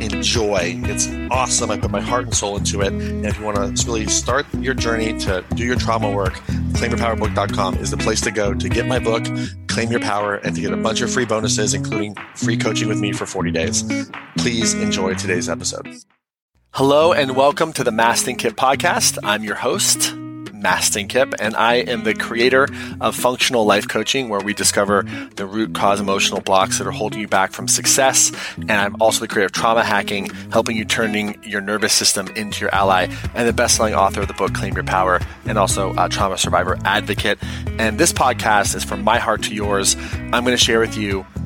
enjoy. It's awesome. I put my heart and soul into it. And if you want to really start your journey to do your trauma work, claimyourpowerbook.com is the place to go to get my book, Claim Your Power, and to get a bunch of free bonuses, including free coaching with me for 40 days. Please enjoy today's episode. Hello, and welcome to the Mastin Kipp podcast. I'm your host. Mastin Kipp, and I am the creator of Functional Life Coaching, where we discover the root cause emotional blocks that are holding you back from success. And I'm also the creator of Trauma Hacking, helping you turning your nervous system into your ally, and the best-selling author of the book Claim Your Power, and also a trauma survivor advocate. And this podcast is from my heart to yours. I'm going to share with you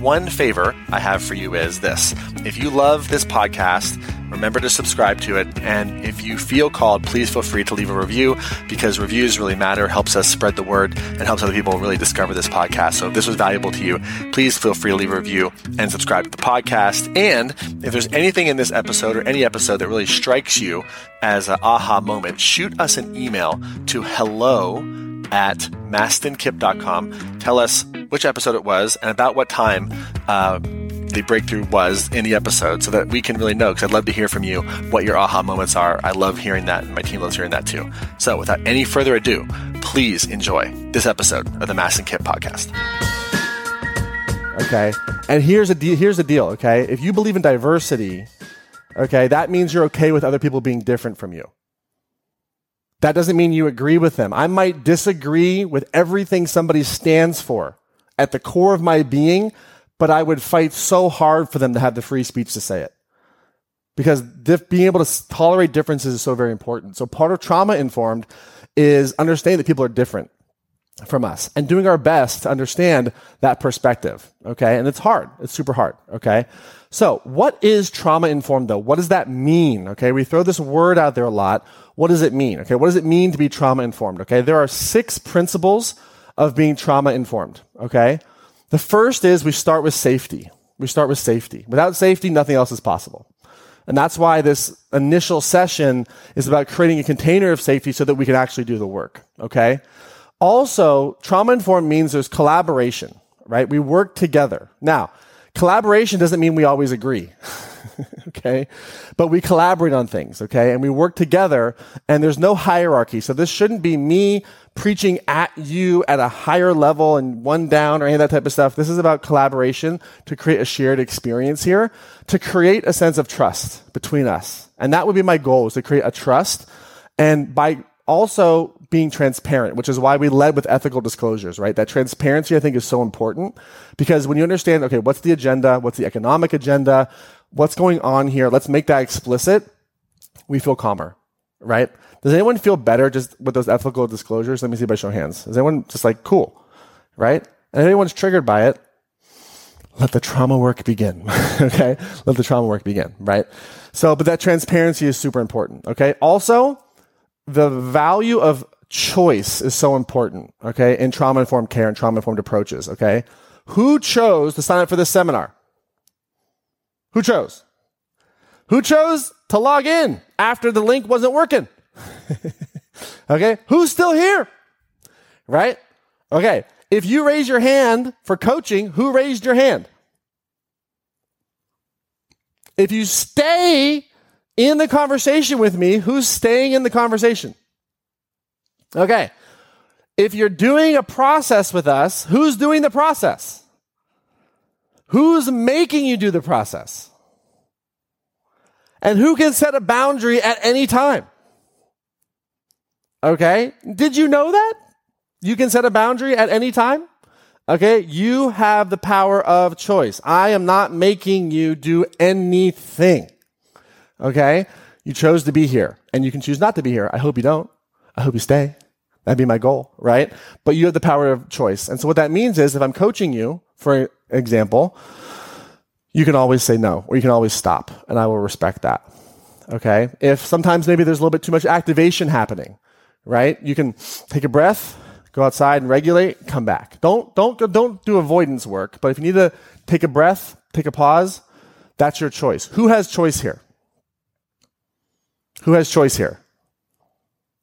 One favor I have for you is this if you love this podcast, remember to subscribe to it. And if you feel called, please feel free to leave a review because reviews really matter, helps us spread the word, and helps other people really discover this podcast. So if this was valuable to you, please feel free to leave a review and subscribe to the podcast. And if there's anything in this episode or any episode that really strikes you as an aha moment, shoot us an email to hello at mastinkipp.com. Tell us which episode it was and about what time uh, the breakthrough was in the episode so that we can really know because I'd love to hear from you what your aha moments are. I love hearing that and my team loves hearing that too. So without any further ado, please enjoy this episode of the Mastin Kipp podcast. Okay. And here's a de- here's the deal, okay? If you believe in diversity, okay, that means you're okay with other people being different from you. That doesn't mean you agree with them. I might disagree with everything somebody stands for at the core of my being, but I would fight so hard for them to have the free speech to say it. Because being able to tolerate differences is so very important. So part of trauma informed is understanding that people are different from us and doing our best to understand that perspective. Okay. And it's hard. It's super hard. Okay. So what is trauma informed though? What does that mean? Okay. We throw this word out there a lot. What does it mean? Okay. What does it mean to be trauma informed? Okay. There are six principles of being trauma informed. Okay. The first is we start with safety. We start with safety. Without safety, nothing else is possible. And that's why this initial session is about creating a container of safety so that we can actually do the work. Okay. Also, trauma informed means there's collaboration, right? We work together. Now, collaboration doesn't mean we always agree. okay? But we collaborate on things, okay? And we work together and there's no hierarchy. So this shouldn't be me preaching at you at a higher level and one down or any of that type of stuff. This is about collaboration to create a shared experience here, to create a sense of trust between us. And that would be my goal is to create a trust. And by also being transparent, which is why we led with ethical disclosures, right? That transparency, I think, is so important because when you understand, okay, what's the agenda? What's the economic agenda? What's going on here? Let's make that explicit. We feel calmer, right? Does anyone feel better just with those ethical disclosures? Let me see by show of hands. Is anyone just like, cool, right? And if anyone's triggered by it, let the trauma work begin. okay? Let the trauma work begin, right? So, but that transparency is super important. Okay? Also, the value of choice is so important, okay, in trauma informed care and trauma informed approaches, okay? Who chose to sign up for this seminar? Who chose? Who chose to log in after the link wasn't working? okay, who's still here? Right? Okay, if you raise your hand for coaching, who raised your hand? If you stay in the conversation with me, who's staying in the conversation? Okay. If you're doing a process with us, who's doing the process? Who's making you do the process? And who can set a boundary at any time? Okay. Did you know that? You can set a boundary at any time? Okay, you have the power of choice. I am not making you do anything. Okay, you chose to be here and you can choose not to be here. I hope you don't. I hope you stay. That'd be my goal, right? But you have the power of choice. And so what that means is if I'm coaching you, for example, you can always say no or you can always stop and I will respect that. Okay. If sometimes maybe there's a little bit too much activation happening, right? You can take a breath, go outside and regulate, come back. Don't, don't, don't do avoidance work, but if you need to take a breath, take a pause, that's your choice. Who has choice here? Who has choice here?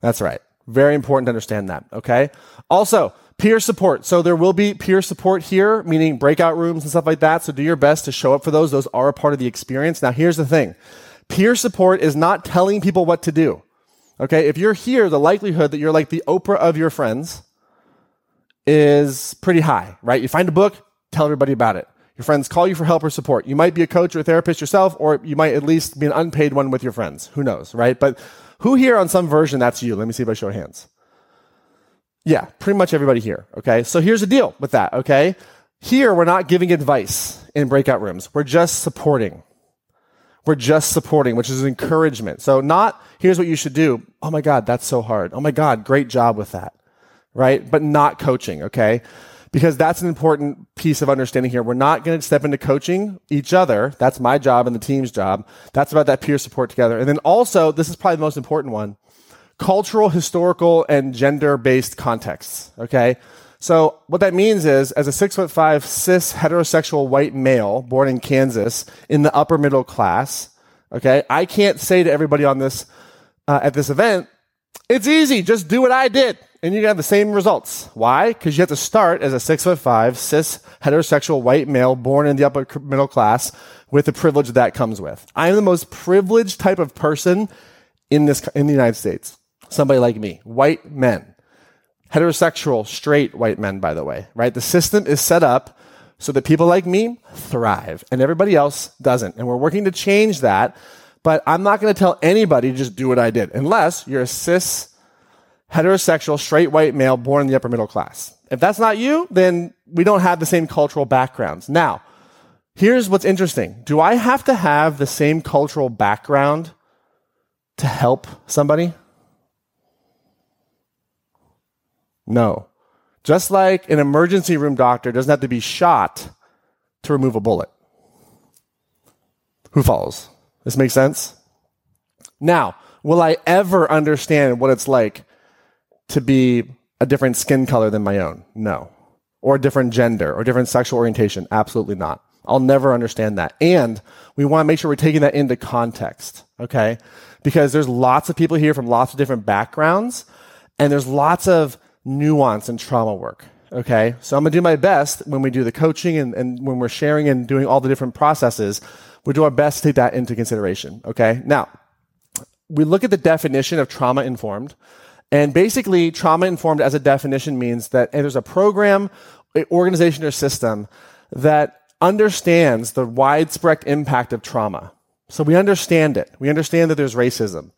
That's right. Very important to understand that. Okay. Also, peer support. So there will be peer support here, meaning breakout rooms and stuff like that. So do your best to show up for those. Those are a part of the experience. Now, here's the thing. Peer support is not telling people what to do. Okay. If you're here, the likelihood that you're like the Oprah of your friends is pretty high, right? You find a book, tell everybody about it. Your friends call you for help or support. You might be a coach or a therapist yourself, or you might at least be an unpaid one with your friends. Who knows, right? But who here on some version that's you? Let me see by show of hands. Yeah, pretty much everybody here. Okay. So here's the deal with that. Okay. Here, we're not giving advice in breakout rooms. We're just supporting. We're just supporting, which is encouragement. So not, here's what you should do. Oh my God, that's so hard. Oh my God, great job with that right? But not coaching, okay? Because that's an important piece of understanding here. We're not going to step into coaching each other. That's my job and the team's job. That's about that peer support together. And then also, this is probably the most important one cultural, historical, and gender based contexts, okay? So what that means is, as a six foot five cis heterosexual white male born in Kansas in the upper middle class, okay, I can't say to everybody on this uh, at this event, it's easy, just do what I did and you're gonna have the same results. Why? Because you have to start as a six foot five, cis, heterosexual white male born in the upper middle class with the privilege that comes with. I am the most privileged type of person in this, in the United States. Somebody like me, white men, heterosexual, straight white men, by the way, right? The system is set up so that people like me thrive and everybody else doesn't. And we're working to change that. But I'm not going to tell anybody just do what I did unless you're a cis, heterosexual, straight white male born in the upper middle class. If that's not you, then we don't have the same cultural backgrounds. Now, here's what's interesting. Do I have to have the same cultural background to help somebody? No. Just like an emergency room doctor doesn't have to be shot to remove a bullet. Who follows? This makes sense? Now, will I ever understand what it's like to be a different skin color than my own? No. Or a different gender or different sexual orientation? Absolutely not. I'll never understand that. And we want to make sure we're taking that into context, okay? Because there's lots of people here from lots of different backgrounds, and there's lots of nuance and trauma work, okay? So I'm gonna do my best when we do the coaching and, and when we're sharing and doing all the different processes, we do our best to take that into consideration, okay? Now, we look at the definition of trauma informed. And basically, trauma informed as a definition means that there's a program, organization, or system that understands the widespread impact of trauma. So we understand it. We understand that there's racism.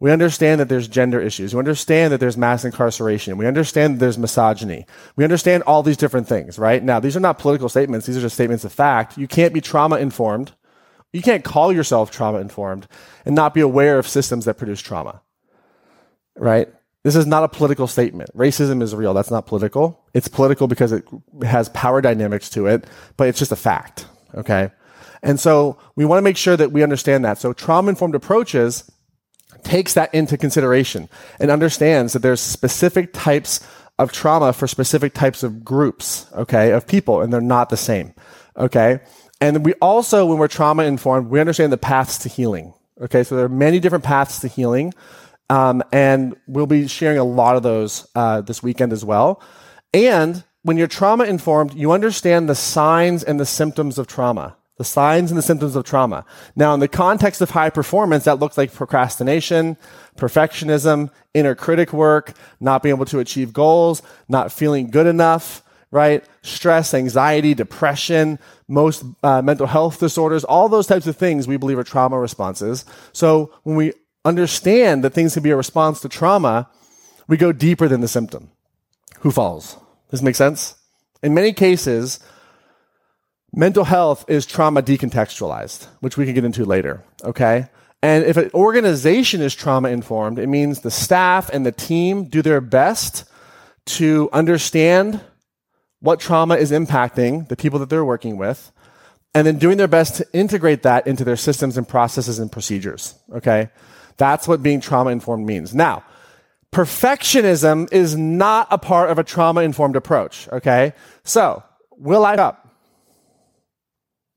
We understand that there's gender issues. We understand that there's mass incarceration. We understand that there's misogyny. We understand all these different things, right? Now, these are not political statements. These are just statements of fact. You can't be trauma informed. You can't call yourself trauma informed and not be aware of systems that produce trauma, right? This is not a political statement. Racism is real. That's not political. It's political because it has power dynamics to it, but it's just a fact. Okay. And so we want to make sure that we understand that. So trauma informed approaches takes that into consideration and understands that there's specific types of trauma for specific types of groups, okay, of people, and they're not the same. Okay. And we also, when we're trauma informed, we understand the paths to healing. Okay. So there are many different paths to healing. Um, and we'll be sharing a lot of those uh, this weekend as well. And when you're trauma informed, you understand the signs and the symptoms of trauma. The signs and the symptoms of trauma. Now, in the context of high performance, that looks like procrastination, perfectionism, inner critic work, not being able to achieve goals, not feeling good enough, right? Stress, anxiety, depression, most uh, mental health disorders, all those types of things we believe are trauma responses. So when we understand that things can be a response to trauma, we go deeper than the symptom. Who falls? Does this make sense? In many cases, mental health is trauma decontextualized, which we can get into later. Okay. And if an organization is trauma informed, it means the staff and the team do their best to understand what trauma is impacting the people that they're working with, and then doing their best to integrate that into their systems and processes and procedures. Okay? That's what being trauma informed means. Now, perfectionism is not a part of a trauma informed approach. Okay? So, will I up?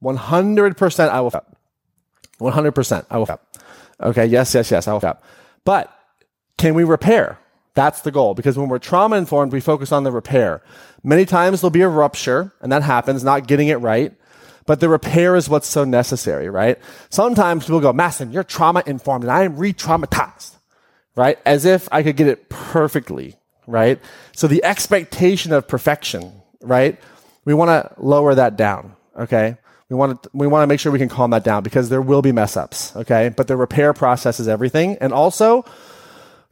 100% I will up. 100% I will up. Okay? Yes, yes, yes, I will up. But can we repair? That's the goal because when we're trauma informed, we focus on the repair. Many times there'll be a rupture and that happens, not getting it right. But the repair is what's so necessary, right? Sometimes people go, Mastin, you're trauma informed and I am re-traumatized, right? As if I could get it perfectly, right? So the expectation of perfection, right? We want to lower that down, okay? We want to, we want to make sure we can calm that down because there will be mess ups, okay? But the repair process is everything. And also,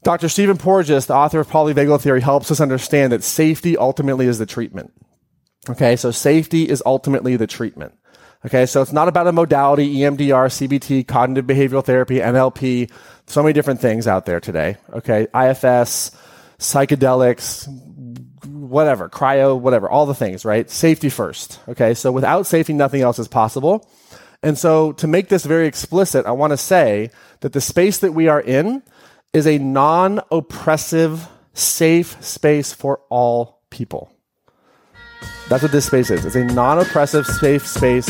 Dr. Stephen Porges, the author of polyvagal theory, helps us understand that safety ultimately is the treatment. Okay, so safety is ultimately the treatment. Okay, so it's not about a modality, EMDR, CBT, cognitive behavioral therapy, NLP, so many different things out there today. Okay, IFS, psychedelics, whatever, cryo, whatever, all the things, right? Safety first. Okay, so without safety, nothing else is possible. And so to make this very explicit, I want to say that the space that we are in is a non oppressive, safe space for all people. That's what this space is. It's a non oppressive, safe space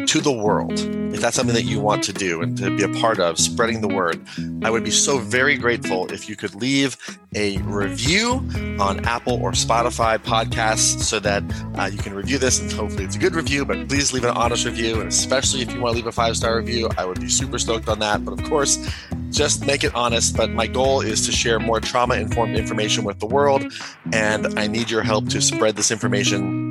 to the world, if that's something that you want to do and to be a part of, spreading the word, I would be so very grateful if you could leave a review on Apple or Spotify podcasts so that uh, you can review this and hopefully it's a good review, but please leave an honest review. And especially if you want to leave a five star review, I would be super stoked on that. But of course, just make it honest. But my goal is to share more trauma informed information with the world. And I need your help to spread this information